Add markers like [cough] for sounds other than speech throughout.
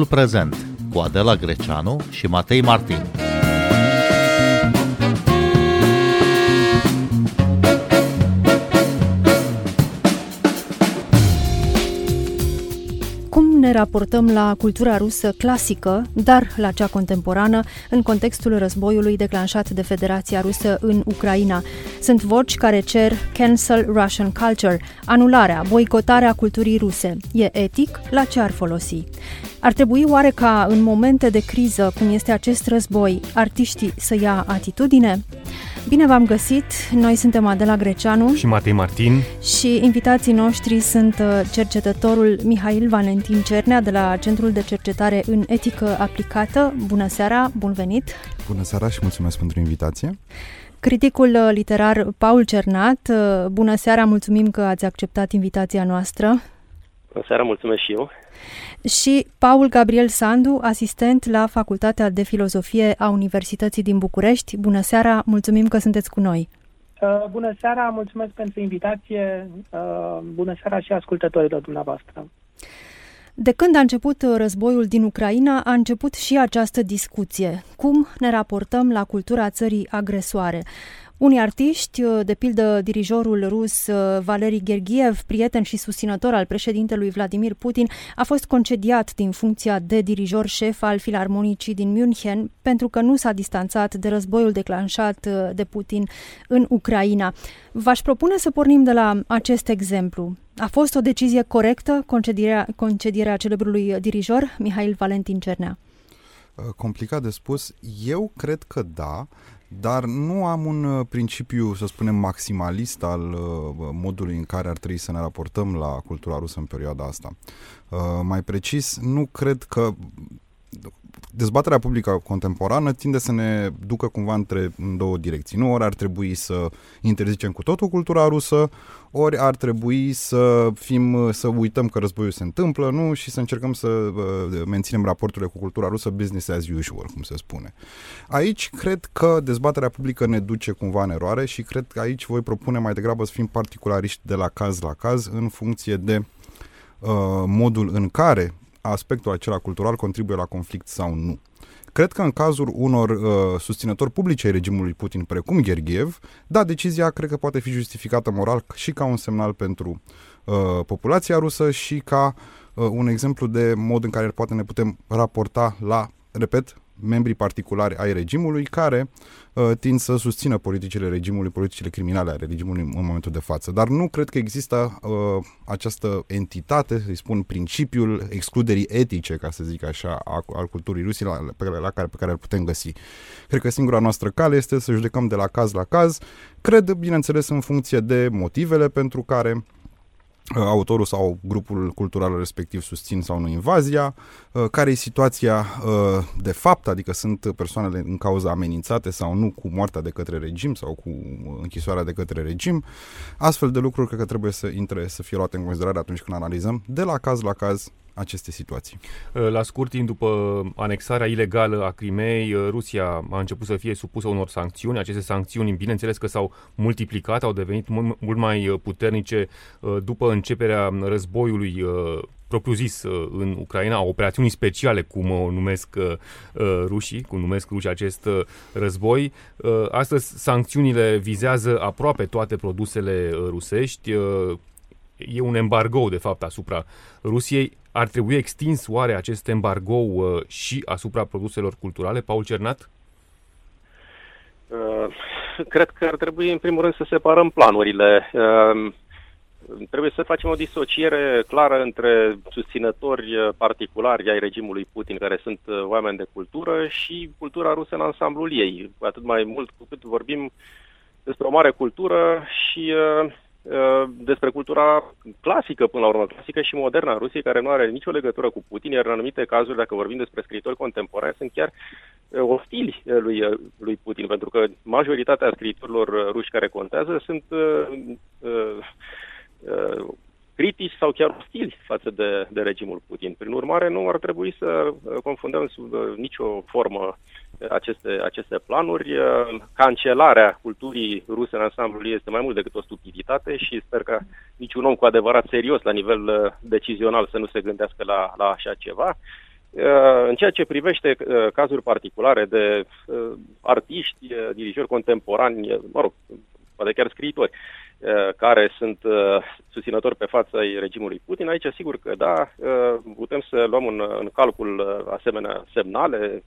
Timpul prezent cu Adela Greceanu și Matei Martin. ne raportăm la cultura rusă clasică, dar la cea contemporană, în contextul războiului declanșat de Federația Rusă în Ucraina. Sunt voci care cer cancel Russian culture, anularea, boicotarea culturii ruse. E etic? La ce ar folosi? Ar trebui oare ca în momente de criză, cum este acest război, artiștii să ia atitudine? Bine v-am găsit! Noi suntem Adela Greceanu și Matei Martin și invitații noștri sunt uh, cercetătorul Mihail Valentin Cernea de la Centrul de Cercetare în Etică Aplicată. Bună seara, bun venit! Bună seara și mulțumesc pentru invitație! Criticul uh, literar Paul Cernat, uh, bună seara, mulțumim că ați acceptat invitația noastră. Bună seara, mulțumesc și eu și Paul Gabriel Sandu, asistent la Facultatea de Filozofie a Universității din București. Bună seara, mulțumim că sunteți cu noi. Uh, bună seara, mulțumesc pentru invitație. Uh, bună seara și ascultătorilor dumneavoastră. De când a început războiul din Ucraina, a început și această discuție. Cum ne raportăm la cultura țării agresoare? Unii artiști, uh, de pildă dirijorul rus uh, Valery Gergiev, prieten și susținător al președintelui Vladimir Putin, a fost concediat din funcția de dirijor șef al filarmonicii din München pentru că nu s-a distanțat de războiul declanșat uh, de Putin în Ucraina. V-aș propune să pornim de la acest exemplu. A fost o decizie corectă concedierea, concedierea celebrului dirijor Mihail Valentin Cernea? Complicat de spus. Eu cred că da, dar nu am un uh, principiu, să spunem, maximalist al uh, modului în care ar trebui să ne raportăm la cultura rusă în perioada asta. Uh, mai precis, nu cred că dezbaterea publică contemporană tinde să ne ducă cumva între în două direcții. Nu ori ar trebui să interzicem cu totul cultura rusă, ori ar trebui să fim, să uităm că războiul se întâmplă, nu, și să încercăm să uh, menținem raporturile cu cultura rusă business as usual, cum se spune. Aici cred că dezbaterea publică ne duce cumva în eroare și cred că aici voi propune mai degrabă să fim particulariști de la caz la caz în funcție de uh, modul în care aspectul acela cultural contribuie la conflict sau nu. Cred că în cazul unor uh, susținători publici ai regimului Putin, precum Gergiev, da, decizia cred că poate fi justificată moral și ca un semnal pentru uh, populația rusă și ca uh, un exemplu de mod în care poate ne putem raporta la, repet, membrii particulari ai regimului care uh, tind să susțină politicile regimului, politicile criminale ale regimului în momentul de față. Dar nu cred că există uh, această entitate, să-i spun, principiul excluderii etice, ca să zic așa, a, al culturii rusii la, pe, la care, pe care îl putem găsi. Cred că singura noastră cale este să judecăm de la caz la caz, cred, bineînțeles, în funcție de motivele pentru care Uh, autorul sau grupul cultural respectiv susțin sau nu invazia, uh, care e situația uh, de fapt, adică sunt persoanele în cauza amenințate sau nu cu moartea de către regim sau cu închisoarea de către regim. Astfel de lucruri cred că trebuie să intre, să fie luate în considerare atunci când analizăm de la caz la caz aceste situații. Uh, la scurt timp după anexarea ilegală a Crimei, uh, Rusia a început să fie supusă unor sancțiuni. Aceste sancțiuni, bineînțeles că s-au multiplicat, au devenit mult mai uh, puternice după începerea războiului propriu-zis în Ucraina, operațiuni speciale, cum o numesc rușii, cum numesc rușii acest război. Astăzi, sancțiunile vizează aproape toate produsele rusești, e un embargo, de fapt, asupra Rusiei. Ar trebui extins oare acest embargo uh, și asupra produselor culturale, Paul Cernat? Uh, cred că ar trebui, în primul rând, să separăm planurile. Uh, trebuie să facem o disociere clară între susținători uh, particulari ai regimului Putin, care sunt uh, oameni de cultură, și cultura rusă în ansamblul ei. Cu atât mai mult cu cât vorbim despre o mare cultură și uh, Uh, despre cultura clasică, până la urmă, clasică și modernă a Rusiei, care nu are nicio legătură cu Putin, iar în anumite cazuri, dacă vorbim despre scriitori contemporani, sunt chiar uh, ostili uh, lui, lui Putin, pentru că majoritatea scriitorilor ruși care contează sunt uh, uh, uh, critici sau chiar ostili față de, de regimul Putin. Prin urmare, nu ar trebui să confundăm sub nicio formă aceste, aceste planuri. Cancelarea culturii ruse în ansamblul este mai mult decât o stupiditate și sper că niciun om cu adevărat serios la nivel uh, decizional să nu se gândească la, la așa ceva. În ceea ce privește cazuri particulare de artiști, dirijori contemporani, mă rog, poate chiar scriitori, care sunt susținători pe fața regimului Putin, aici sigur că da, putem să luăm în, în calcul asemenea semnale,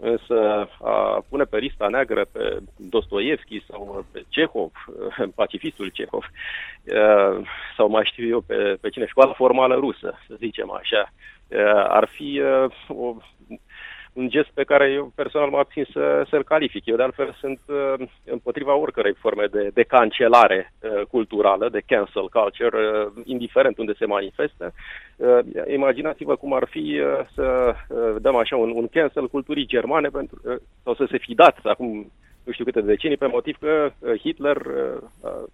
însă a pune pe lista neagră pe Dostoevski sau pe Cehov, pacifistul Cehov, sau mai știu eu pe, pe cine, școala formală rusă, să zicem așa, ar fi o un gest pe care eu personal mă abțin să, să-l calific. Eu de altfel sunt uh, împotriva oricărei forme de, de cancelare uh, culturală, de cancel culture, uh, indiferent unde se manifestă. Uh, imaginați-vă cum ar fi uh, să uh, dăm așa un, un cancel culturii germane pentru, uh, sau să se fi dat acum nu știu câte decenii pe motiv că uh, Hitler uh,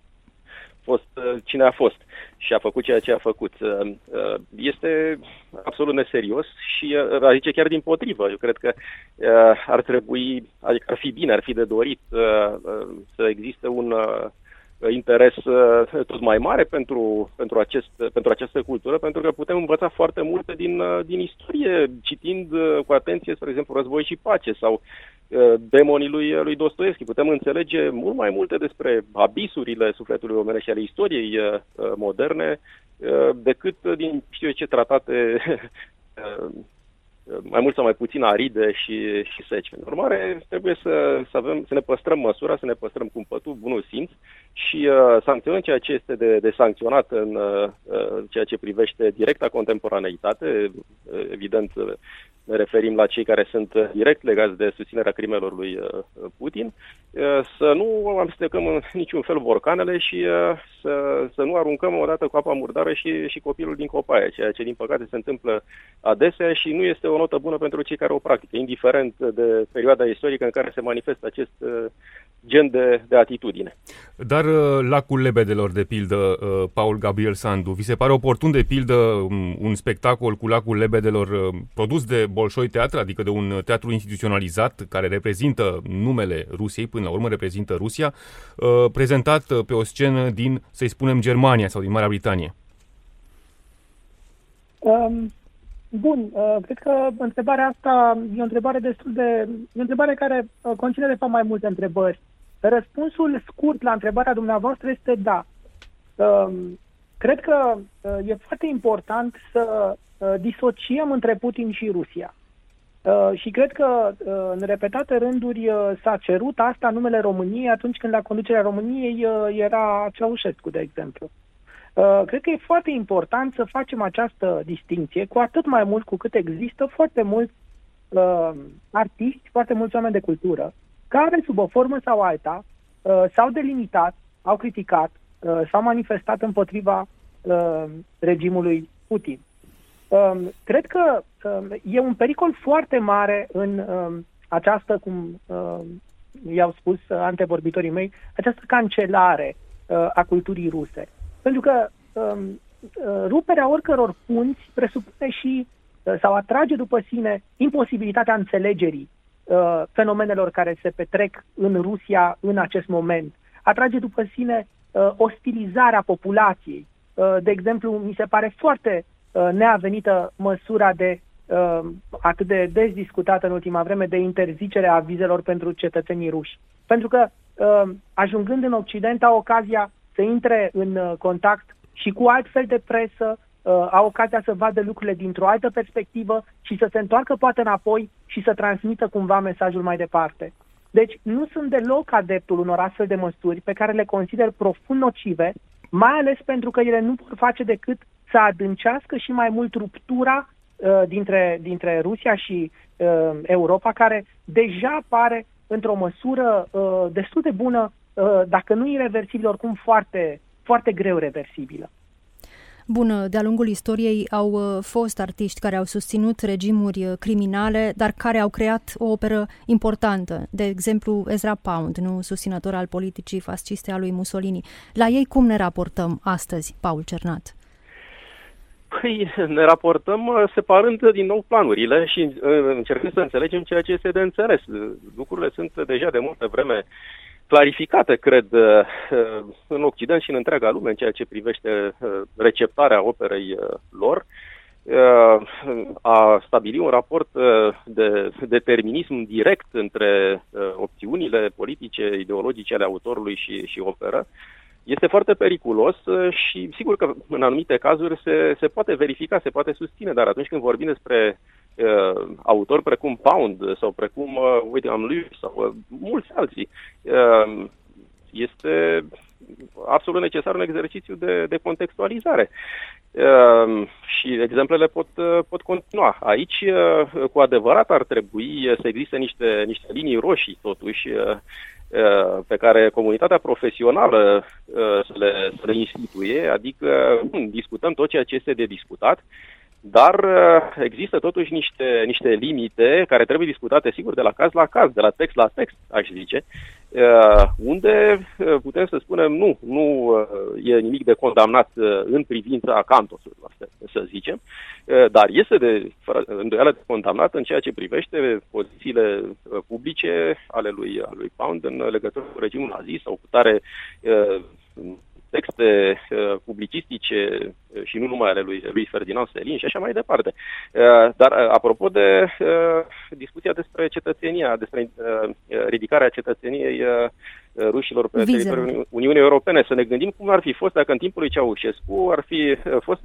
fost uh, cine a fost și a făcut ceea ce a făcut. Uh, uh, este absolut neserios și zice chiar din potrivă. Eu cred că ar trebui, adică ar fi bine, ar fi de dorit să existe un interes tot mai mare pentru, pentru, acest, pentru această cultură, pentru că putem învăța foarte multe din, din istorie, citind cu atenție, spre exemplu, Război și Pace sau Uh, demonii lui, lui Dostoevski. Putem înțelege mult mai multe despre abisurile sufletului omenesc și ale istoriei uh, uh, moderne decât din știu eu ce tratate [laughs] mai mult sau mai puțin aride și, și seci. În urmare, trebuie să, să, avem, să ne păstrăm măsura, să ne păstrăm cumpătul, bunul simț și uh, sancționăm ceea ce este de, de sancționat în uh, ceea ce privește directa contemporaneitate. Evident, ne referim la cei care sunt direct legați de susținerea crimelor lui uh, Putin, uh, să nu amestecăm în niciun fel borcanele și uh, să, să nu aruncăm odată cu apa murdară și, și copilul din copaie, ceea ce din păcate se întâmplă adesea și nu este o notă bună pentru cei care o practică, indiferent de perioada istorică în care se manifestă acest gen de, de atitudine. Dar lacul lebedelor, de pildă, Paul Gabriel Sandu, vi se pare oportun, de pildă, um, un spectacol cu lacul lebedelor produs de Bolșoi Teatru, adică de un teatru instituționalizat care reprezintă numele Rusiei, până la urmă reprezintă Rusia, uh, prezentat pe o scenă din, să-i spunem, Germania sau din Marea Britanie? Um, bun, uh, cred că întrebarea asta e o întrebare destul de... e o întrebare care uh, conține de fapt mai multe întrebări. Răspunsul scurt la întrebarea dumneavoastră este da. Um, cred că uh, e foarte important să Uh, disociem între Putin și Rusia. Uh, și cred că uh, în repetate rânduri s-a cerut asta în numele României atunci când la conducerea României era Ceaușescu, de exemplu. Cred că e foarte important să facem această distinție, cu atât mai mult cu cât există foarte mulți uh, artiști, foarte mulți oameni de cultură, care, sub o formă sau alta, uh, s-au delimitat, au criticat, uh, s-au manifestat împotriva uh, regimului Putin. Um, cred că um, e un pericol foarte mare în um, această, cum um, i-au spus antevorbitorii mei, această cancelare uh, a culturii ruse. Pentru că um, uh, ruperea oricăror punți presupune și uh, sau atrage după sine imposibilitatea înțelegerii uh, fenomenelor care se petrec în Rusia în acest moment. Atrage după sine uh, ostilizarea populației. Uh, de exemplu, mi se pare foarte Uh, neavenită măsura de uh, atât de des discutată în ultima vreme de interzicere a vizelor pentru cetățenii ruși. Pentru că uh, ajungând în Occident au ocazia să intre în contact și cu alt fel de presă, au ocazia să vadă lucrurile dintr-o altă perspectivă și să se întoarcă poate înapoi și să transmită cumva mesajul mai departe. Deci nu sunt deloc adeptul unor astfel de măsuri pe care le consider profund nocive, mai ales pentru că ele nu vor face decât să adâncească și mai mult ruptura uh, dintre, dintre Rusia și uh, Europa, care deja pare într-o măsură uh, destul de bună, uh, dacă nu irreversibilă, oricum foarte, foarte greu reversibilă. Bun, de-a lungul istoriei au uh, fost artiști care au susținut regimuri uh, criminale, dar care au creat o operă importantă. De exemplu, Ezra Pound, nu susținător al politicii fasciste a lui Mussolini. La ei cum ne raportăm astăzi, Paul Cernat? Păi ne raportăm uh, separând din nou planurile și uh, încercând să înțelegem ceea ce este de înțeles. Lucrurile sunt deja de multă vreme clarificate, cred, uh, în Occident și în întreaga lume în ceea ce privește receptarea operei lor. a stabili un raport de determinism direct între opțiunile politice, ideologice ale autorului și, și operă, este foarte periculos și sigur că în anumite cazuri se, se poate verifica, se poate susține, dar atunci când vorbim despre uh, autori precum Pound sau precum uh, William Lewis sau uh, mulți alții, uh, este absolut necesar un exercițiu de, de contextualizare. Uh, și exemplele pot, uh, pot continua. Aici, uh, cu adevărat, ar trebui să existe niște, niște linii roșii, totuși, uh, Uh, pe care comunitatea profesională uh, să le, să le instituie, adică bun, discutăm tot ceea ce este de discutat, dar uh, există totuși niște, niște limite care trebuie discutate, sigur, de la caz la caz, de la text la text, aș zice, uh, unde uh, putem să spunem nu, nu e nimic de condamnat în privința cantosului, să zicem, dar este de fără îndoială de condamnat în ceea ce privește pozițiile publice ale lui, ale lui Pound în legătură cu regimul nazi sau cu tare texte uh, publicistice uh, și nu numai ale lui, lui Ferdinand Selin și așa mai departe. Uh, dar apropo de discuția despre cetățenia, despre ridicarea cetățeniei rușilor pe Vize. teritoriul Uniunii Europene, să ne gândim cum ar fi fost dacă în timpul lui Ceaușescu ar fi fost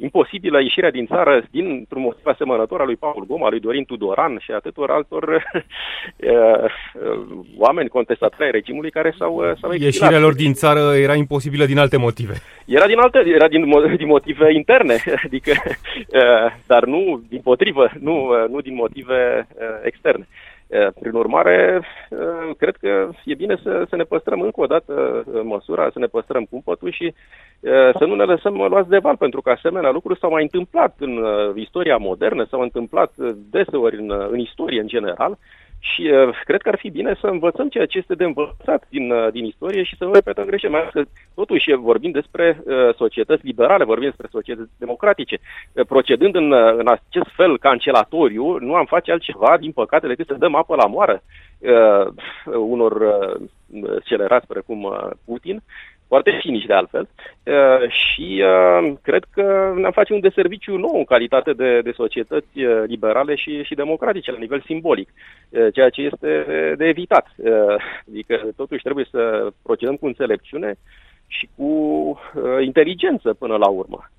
imposibilă ieșirea din țară dintr-un motiv asemănător al lui Paul Goma, lui Dorin Tudoran și atâtor altor uh, [laughs] oameni contestatori ai regimului care s-au, uh, s-au exilat. Ieșirea lor din țară era imposibilă din alte motive. Era din alte, era din, din motive interne, [laughs] adică, uh, dar nu din potrivă, nu, nu din motive externe. Prin urmare, cred că e bine să, să ne păstrăm încă o dată măsura, să ne păstrăm cumpătul și să nu ne lăsăm luați de val, pentru că asemenea lucruri s-au mai întâmplat în istoria modernă, s-au întâmplat deseori în, în istorie în general și uh, cred că ar fi bine să învățăm ceea ce este de învățat din, uh, din istorie și să nu repetăm greșeli. Mai că totuși vorbim despre uh, societăți liberale, vorbim despre societăți democratice. Uh, procedând în, uh, în acest fel cancelatoriu, nu am face altceva, din păcate, decât să dăm apă la moară uh, unor uh, celerați precum uh, Putin foarte cinici de altfel, uh, și uh, cred că ne-am face un deserviciu nou în calitate de, de societăți uh, liberale și, și democratice la nivel simbolic, ceea ce este de evitat. Adică totuși trebuie să procedăm cu înțelepciune și cu inteligență până la urmă.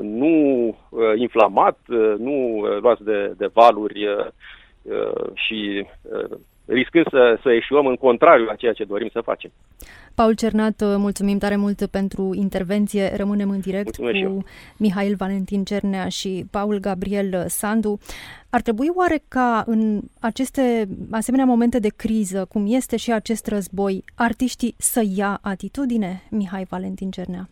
Nu inflamat, nu luați de, de valuri și riscând să, să eșuăm în contrariu a ceea ce dorim să facem. Paul Cernat, mulțumim tare mult pentru intervenție. Rămânem în direct Mulțumesc cu Mihail Valentin Cernea și Paul Gabriel Sandu. Ar trebui oare ca în aceste asemenea momente de criză, cum este și acest război, artiștii să ia atitudine, Mihai Valentin Cernea?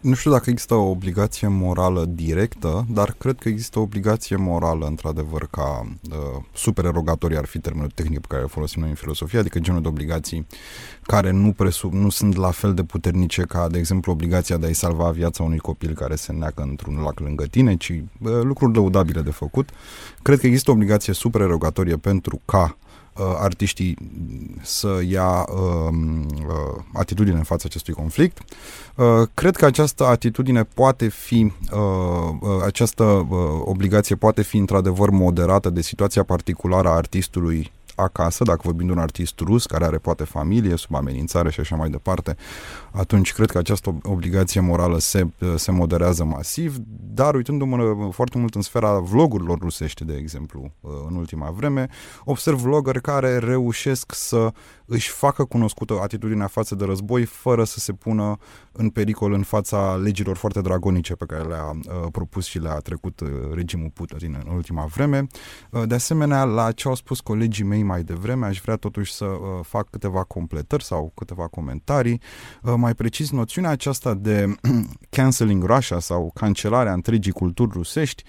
Nu știu dacă există o obligație morală directă, dar cred că există o obligație morală, într-adevăr, ca uh, supererogatorii ar fi termenul tehnic pe care îl folosim noi în filosofie, adică genul de obligații care nu, presu- nu sunt la fel de puternice ca, de exemplu, obligația de a-i salva viața unui copil care se neacă într-un lac lângă tine, ci uh, lucruri lăudabile de făcut. Cred că există o obligație supererogatorie pentru ca uh, artiștii să ia uh, uh, atitudine în fața acestui conflict. Uh, cred că această atitudine poate fi, uh, uh, această uh, obligație poate fi într-adevăr moderată de situația particulară a artistului acasă, dacă vorbim de un artist rus care are poate familie sub amenințare și așa mai departe, atunci cred că această obligație morală se, se moderează masiv, dar uitându-mă foarte mult în sfera vlogurilor rusești, de exemplu, în ultima vreme, observ vlogări care reușesc să își facă cunoscută atitudinea față de război fără să se pună în pericol în fața legilor foarte dragonice pe care le-a uh, propus și le-a trecut uh, regimul Putin în ultima vreme. Uh, de asemenea, la ce au spus colegii mei mai devreme, aș vrea totuși să uh, fac câteva completări sau câteva comentarii. Uh, mai precis, noțiunea aceasta de [clears throat] canceling Russia sau cancelarea întregii culturi rusești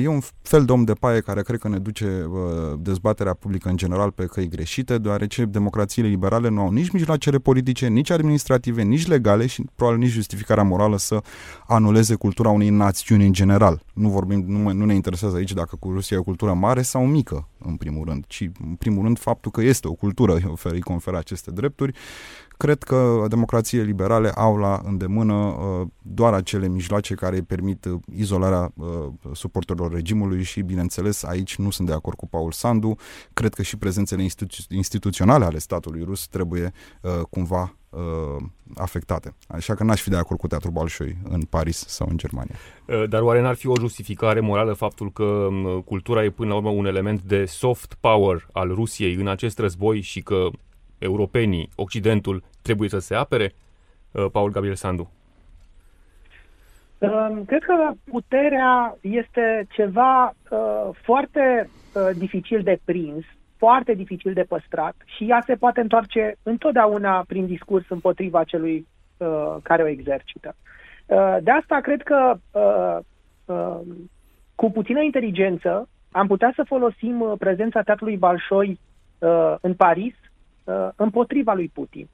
E un fel de om de paie care cred că ne duce dezbaterea publică în general pe căi greșite, deoarece democrațiile liberale nu au nici mijloacele politice, nici administrative, nici legale și probabil nici justificarea morală să anuleze cultura unei națiuni în general. Nu, vorbim, nu, nu ne interesează aici dacă cu Rusia e o cultură mare sau mică, în primul rând, ci în primul rând faptul că este o cultură, îi conferă aceste drepturi cred că democrațiile liberale au la îndemână uh, doar acele mijloace care îi permit uh, izolarea uh, suporterilor regimului și, bineînțeles, aici nu sunt de acord cu Paul Sandu. Cred că și prezențele institu- instituționale ale statului rus trebuie uh, cumva uh, afectate. Așa că n-aș fi de acord cu Teatrul Balșoi în Paris sau în Germania. Uh, dar oare n-ar fi o justificare morală faptul că um, cultura e până la urmă un element de soft power al Rusiei în acest război și că europenii, Occidentul, trebuie să se apere? Uh, Paul Gabriel Sandu. Um, cred că puterea este ceva uh, foarte uh, dificil de prins, foarte dificil de păstrat și ea se poate întoarce întotdeauna prin discurs împotriva celui uh, care o exercită. Uh, de asta cred că uh, uh, cu puțină inteligență am putea să folosim uh, prezența teatrului Balșoi uh, în Paris uh, împotriva lui Putin.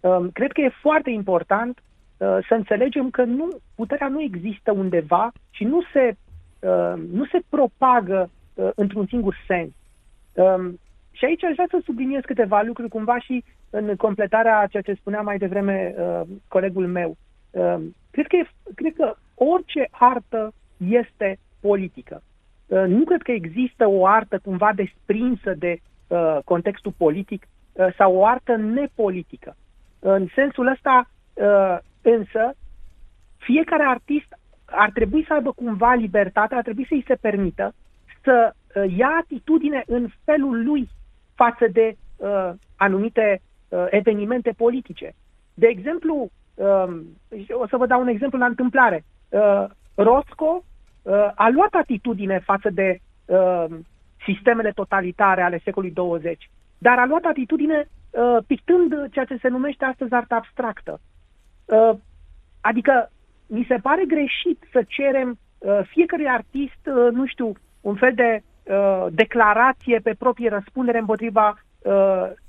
Uh, cred că e foarte important uh, să înțelegem că nu, puterea nu există undeva și nu se, uh, nu se propagă uh, într-un singur sens. Um, și aici aș vrea să subliniez câteva lucruri, cumva și în completarea a ceea ce spunea mai devreme uh, colegul meu. Uh, cred, că e, cred că orice artă este politică. Uh, nu cred că există o artă cumva desprinsă de uh, contextul politic uh, sau o artă nepolitică. În sensul ăsta, uh, însă, fiecare artist ar trebui să aibă cumva libertatea, ar trebui să-i se permită să uh, ia atitudine în felul lui față de uh, anumite uh, evenimente politice. De exemplu, uh, o să vă dau un exemplu la întâmplare. Uh, Rosco uh, a luat atitudine față de uh, sistemele totalitare ale secolului 20, dar a luat atitudine uh, pictând ceea ce se numește astăzi artă abstractă. Uh, adică mi se pare greșit să cerem uh, fiecare artist, uh, nu știu, un fel de uh, declarație pe proprie răspundere împotriva uh,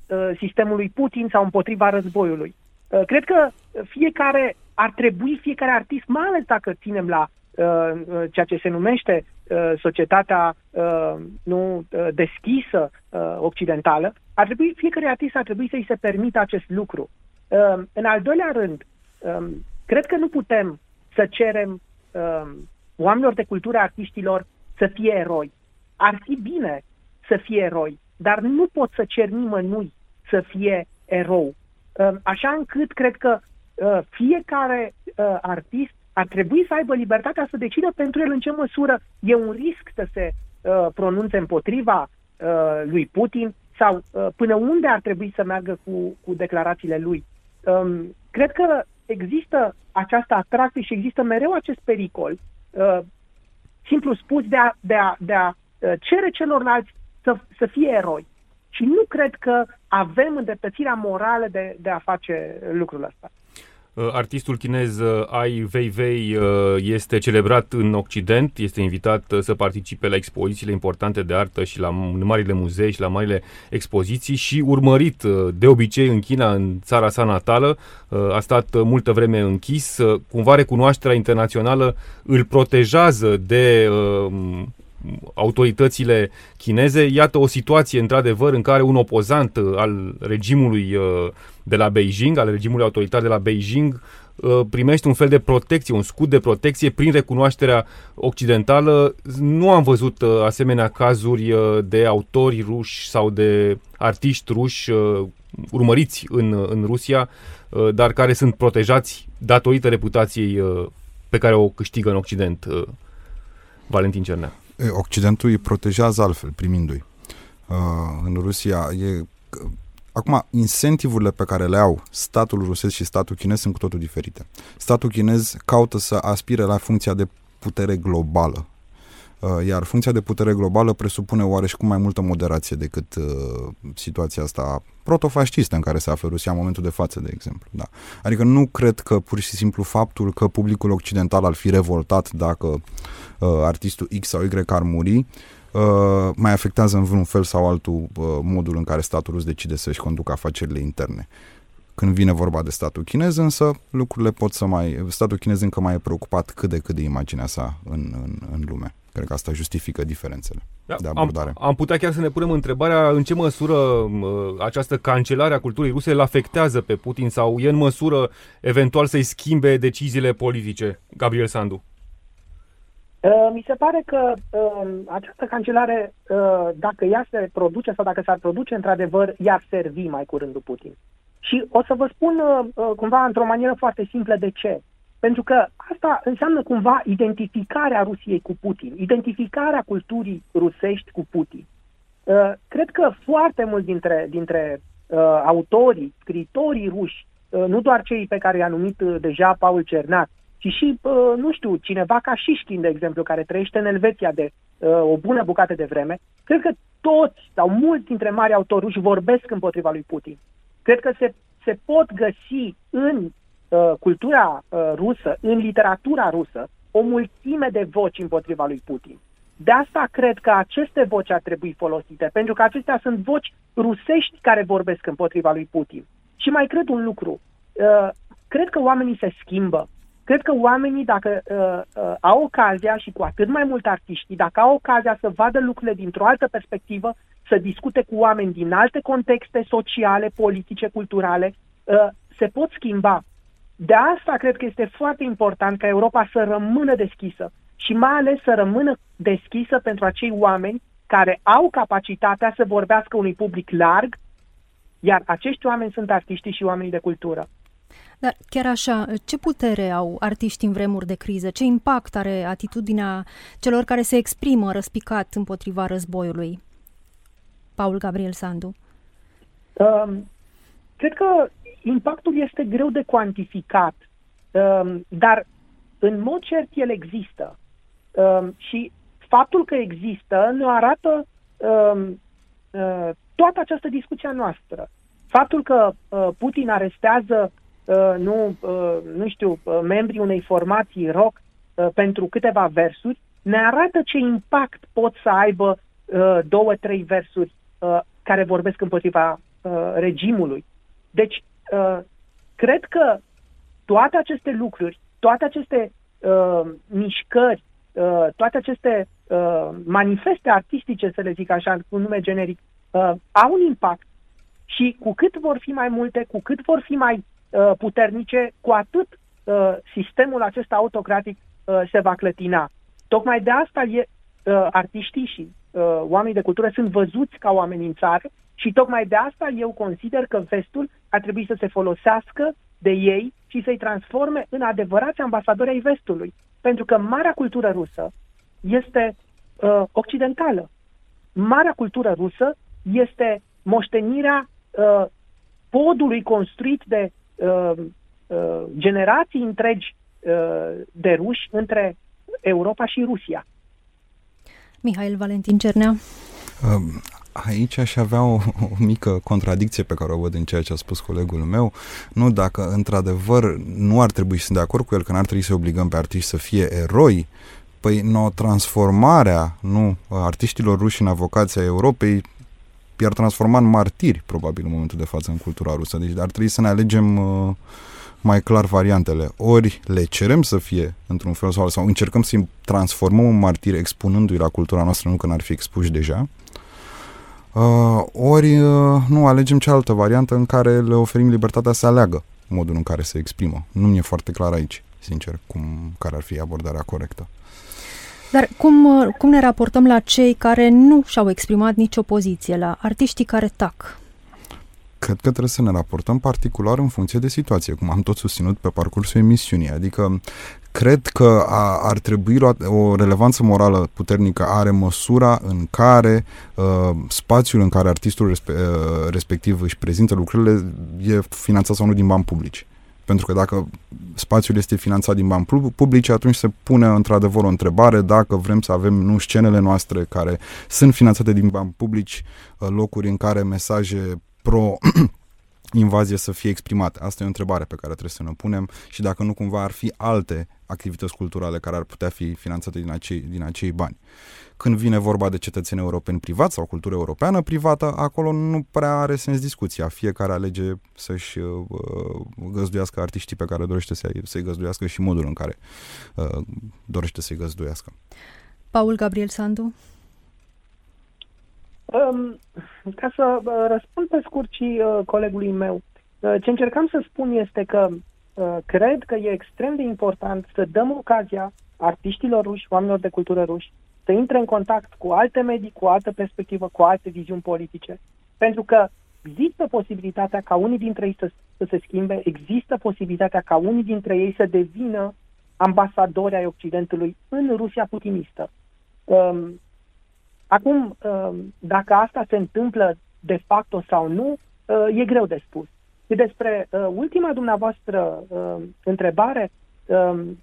uh, sistemului Putin sau împotriva războiului. Uh, cred că fiecare ar trebui, fiecare artist, mai ales dacă ținem la uh, uh ceea ce se numește uh, societatea uh, nu uh, deschisă uh, occidentală, ar trebui, fiecare artist ar trebui să-i se permită acest lucru. Uh, în al doilea rând, uh, cred că nu putem să cerem uh, oamenilor de cultură, artiștilor, să fie eroi ar fi bine să fie eroi, dar nu pot să cer nimănui să fie erou. Ehm, așa încât cred că ehm, fiecare ehm, artist ar trebui să aibă libertatea să decidă pentru el în ce măsură e un risc să se pronunțe împotriva lui Putin sau până unde ar trebui să meargă cu, cu declarațiile lui. Cred că există această atracție și există mereu acest pericol, simplu spus, de a, de a, de a Uh, cere celorlalți să, să fie eroi. Și nu cred că avem îndreptățirea morală de, de a face lucrul ăsta. Uh, artistul chinez uh, Ai Weiwei este celebrat în Occident, este invitat să participe la expozițiile importante de artă și la marile muzee și la marile expoziții și urmărit de obicei în China, în țara sa natală, a stat multă vreme închis. Cumva recunoașterea internațională îl protejează de autoritățile chineze. Iată o situație, într-adevăr, în care un opozant uh, al regimului uh, de la Beijing, al regimului autoritar de la Beijing, uh, primește un fel de protecție, un scut de protecție prin recunoașterea occidentală. Nu am văzut asemenea cazuri de autori ruși sau de artiști ruși urmăriți în, în Rusia, dar care sunt protejați datorită reputației pe care o câștigă în Occident Valentin Cernea. Occidentul îi protejează altfel, primindu-i. Uh, în Rusia e... Acum, incentivurile pe care le au statul rusesc și statul chinez sunt cu totul diferite. Statul chinez caută să aspire la funcția de putere globală, uh, iar funcția de putere globală presupune oareși cu mai multă moderație decât uh, situația asta protofascistă în care se află Rusia în momentul de față, de exemplu. Da. Adică nu cred că pur și simplu faptul că publicul occidental ar fi revoltat dacă uh, artistul X sau Y ar muri, uh, mai afectează în vreun fel sau altul uh, modul în care statul rus decide să-și conducă afacerile interne. Când vine vorba de statul chinez, însă, lucrurile pot să mai... Statul chinez încă mai e preocupat cât de cât de imaginea sa în, în, în lume. Cred că asta justifică diferențele da, de abordare. Am, am putea chiar să ne punem întrebarea în ce măsură uh, această cancelare a culturii ruse îl afectează pe Putin sau e în măsură eventual să-i schimbe deciziile politice, Gabriel Sandu? Uh, mi se pare că uh, această cancelare, uh, dacă ea se produce sau dacă s-ar produce într-adevăr, i-ar servi mai curând lui Putin. Și o să vă spun uh, uh, cumva într-o manieră foarte simplă de ce. Pentru că asta înseamnă cumva identificarea Rusiei cu Putin, identificarea culturii rusești cu Putin. Uh, cred că foarte mulți dintre, dintre uh, autorii, scritorii ruși, uh, nu doar cei pe care i-a numit uh, deja Paul Cernac, ci și, uh, nu știu, cineva ca Șișkin, de exemplu, care trăiește în Elveția de uh, o bună bucată de vreme, cred că toți sau mulți dintre mari autori ruși vorbesc împotriva lui Putin. Cred că se, se pot găsi în uh, cultura uh, rusă, în literatura rusă, o mulțime de voci împotriva lui Putin. De asta cred că aceste voci ar trebui folosite, pentru că acestea sunt voci rusești care vorbesc împotriva lui Putin. Și mai cred un lucru. Uh, cred că oamenii se schimbă. Cred că oamenii, dacă uh, uh, au ocazia și cu atât mai mult artiștii, dacă au ocazia să vadă lucrurile dintr-o altă perspectivă, să discute cu oameni din alte contexte sociale, politice, culturale, uh, se pot schimba. De asta cred că este foarte important ca Europa să rămână deschisă și mai ales să rămână deschisă pentru acei oameni care au capacitatea să vorbească unui public larg, iar acești oameni sunt artiștii și oamenii de cultură. Dar chiar așa, ce putere au artiștii în vremuri de criză? Ce impact are atitudinea celor care se exprimă răspicat împotriva războiului? Paul Gabriel Sandu. Um, cred că impactul este greu de cuantificat, um, dar în mod cert el există. Um, și faptul că există ne arată um, uh, toată această discuție noastră. Faptul că uh, Putin arestează uh, nu, uh, nu știu, uh, membrii unei formații rock uh, pentru câteva versuri, ne arată ce impact pot să aibă uh, două, trei versuri uh, care vorbesc împotriva uh, regimului. Deci, uh, cred că toate aceste lucruri, toate aceste uh, mișcări, uh, toate aceste uh, manifeste artistice, să le zic așa, cu nume generic, uh, au un impact și cu cât vor fi mai multe, cu cât vor fi mai uh, puternice, cu atât uh, sistemul acesta autocratic uh, se va clătina. Tocmai de asta e, uh, artiștii și uh, oamenii de cultură sunt văzuți ca o amenințare și tocmai de asta eu consider că vestul ar trebui să se folosească de ei și să-i transforme în adevărați ambasadori ai vestului. Pentru că marea cultură rusă este uh, occidentală. Marea cultură rusă este moștenirea uh, podului construit de uh, uh, generații întregi uh, de ruși între Europa și Rusia. Mihail Valentin Cernea. Um, aici aș avea o, o mică contradicție pe care o văd în ceea ce a spus colegul meu. Nu dacă într-adevăr nu ar trebui să sunt de acord cu el că n-ar trebui să obligăm pe artiști să fie eroi, păi no, transformarea nu, artiștilor ruși în avocația Europei i-ar transforma în martiri, probabil, în momentul de față, în cultura rusă. Deci ar trebui să ne alegem uh, mai clar variantele. Ori le cerem să fie într-un fel sau sau încercăm să-i transformăm în martiri expunându-i la cultura noastră, nu că n-ar fi expuși deja, uh, ori uh, nu alegem cealaltă variantă în care le oferim libertatea să aleagă modul în care se exprimă. Nu mi-e foarte clar aici, sincer, cum, care ar fi abordarea corectă. Dar cum, uh, cum ne raportăm la cei care nu și-au exprimat nicio poziție, la artiștii care tac? Cred că trebuie să ne raportăm particular în funcție de situație, cum am tot susținut pe parcursul emisiunii. Adică cred că a, ar trebui luat, o relevanță morală puternică are măsura în care uh, spațiul în care artistul respe, uh, respectiv își prezintă lucrurile e finanțat sau nu din bani publici. Pentru că dacă spațiul este finanțat din bani publici, atunci se pune într-adevăr o întrebare dacă vrem să avem nu scenele noastre care sunt finanțate din bani publici, uh, locuri în care mesaje pro [clears throat] invazie să fie exprimate? Asta e o întrebare pe care trebuie să ne punem și dacă nu cumva ar fi alte activități culturale care ar putea fi finanțate din acei, din acei bani. Când vine vorba de cetățeni europeni privați sau cultură europeană privată, acolo nu prea are sens discuția. Fiecare alege să-și uh, găzduiască artiștii pe care dorește să-i, să-i găzduiască și modul în care uh, dorește să-i găzduiască. Paul Gabriel Sandu? Um, ca să uh, răspund pe scurt și uh, colegului meu, uh, ce încercam să spun este că uh, cred că e extrem de important să dăm ocazia artiștilor ruși, oamenilor de cultură ruși, să intre în contact cu alte medii, cu altă perspectivă, cu alte viziuni politice. Pentru că există posibilitatea ca unii dintre ei să, să se schimbe, există posibilitatea ca unii dintre ei să devină ambasadori ai Occidentului în Rusia putinistă. Um, acum, um, dacă asta se întâmplă de facto sau nu, uh, e greu de spus. Și despre uh, ultima dumneavoastră uh, întrebare, um,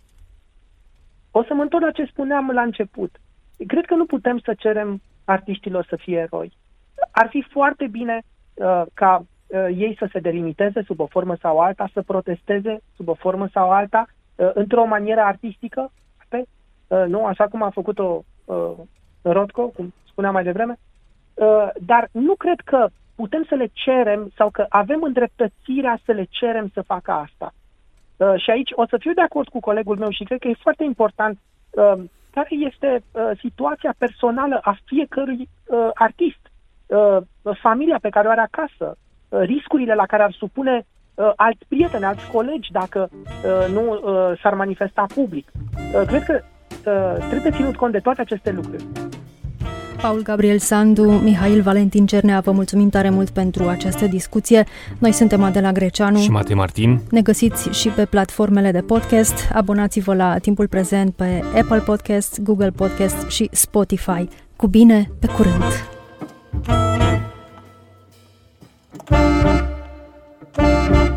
o să mă întorc la ce spuneam la început. Cred că nu putem să cerem artiștilor să fie eroi. Ar fi foarte bine uh, ca uh, ei să se delimiteze sub o formă sau alta, să protesteze sub o formă sau alta, uh, într-o manieră artistică, pe, uh, nu așa cum a făcut-o uh, Rotko, cum spuneam mai devreme, uh, dar nu cred că putem să le cerem sau că avem îndreptățirea să le cerem să facă asta. Uh, și aici o să fiu de acord cu colegul meu și cred că e foarte important uh, care este uh, situația personală a fiecărui uh, artist, uh, familia pe care o are acasă, uh, riscurile la care ar supune uh, alți prieteni, alți colegi dacă uh, nu uh, s-ar manifesta public. Uh, cred că uh, trebuie ținut cont de toate aceste lucruri. Paul Gabriel Sandu, Mihail Valentin Cernea, vă mulțumim tare mult pentru această discuție. Noi suntem Adela Greceanu și Matei Martin. Ne găsiți și pe platformele de podcast. Abonați-vă la timpul prezent pe Apple Podcast, Google Podcast și Spotify. Cu bine, pe curând! thank you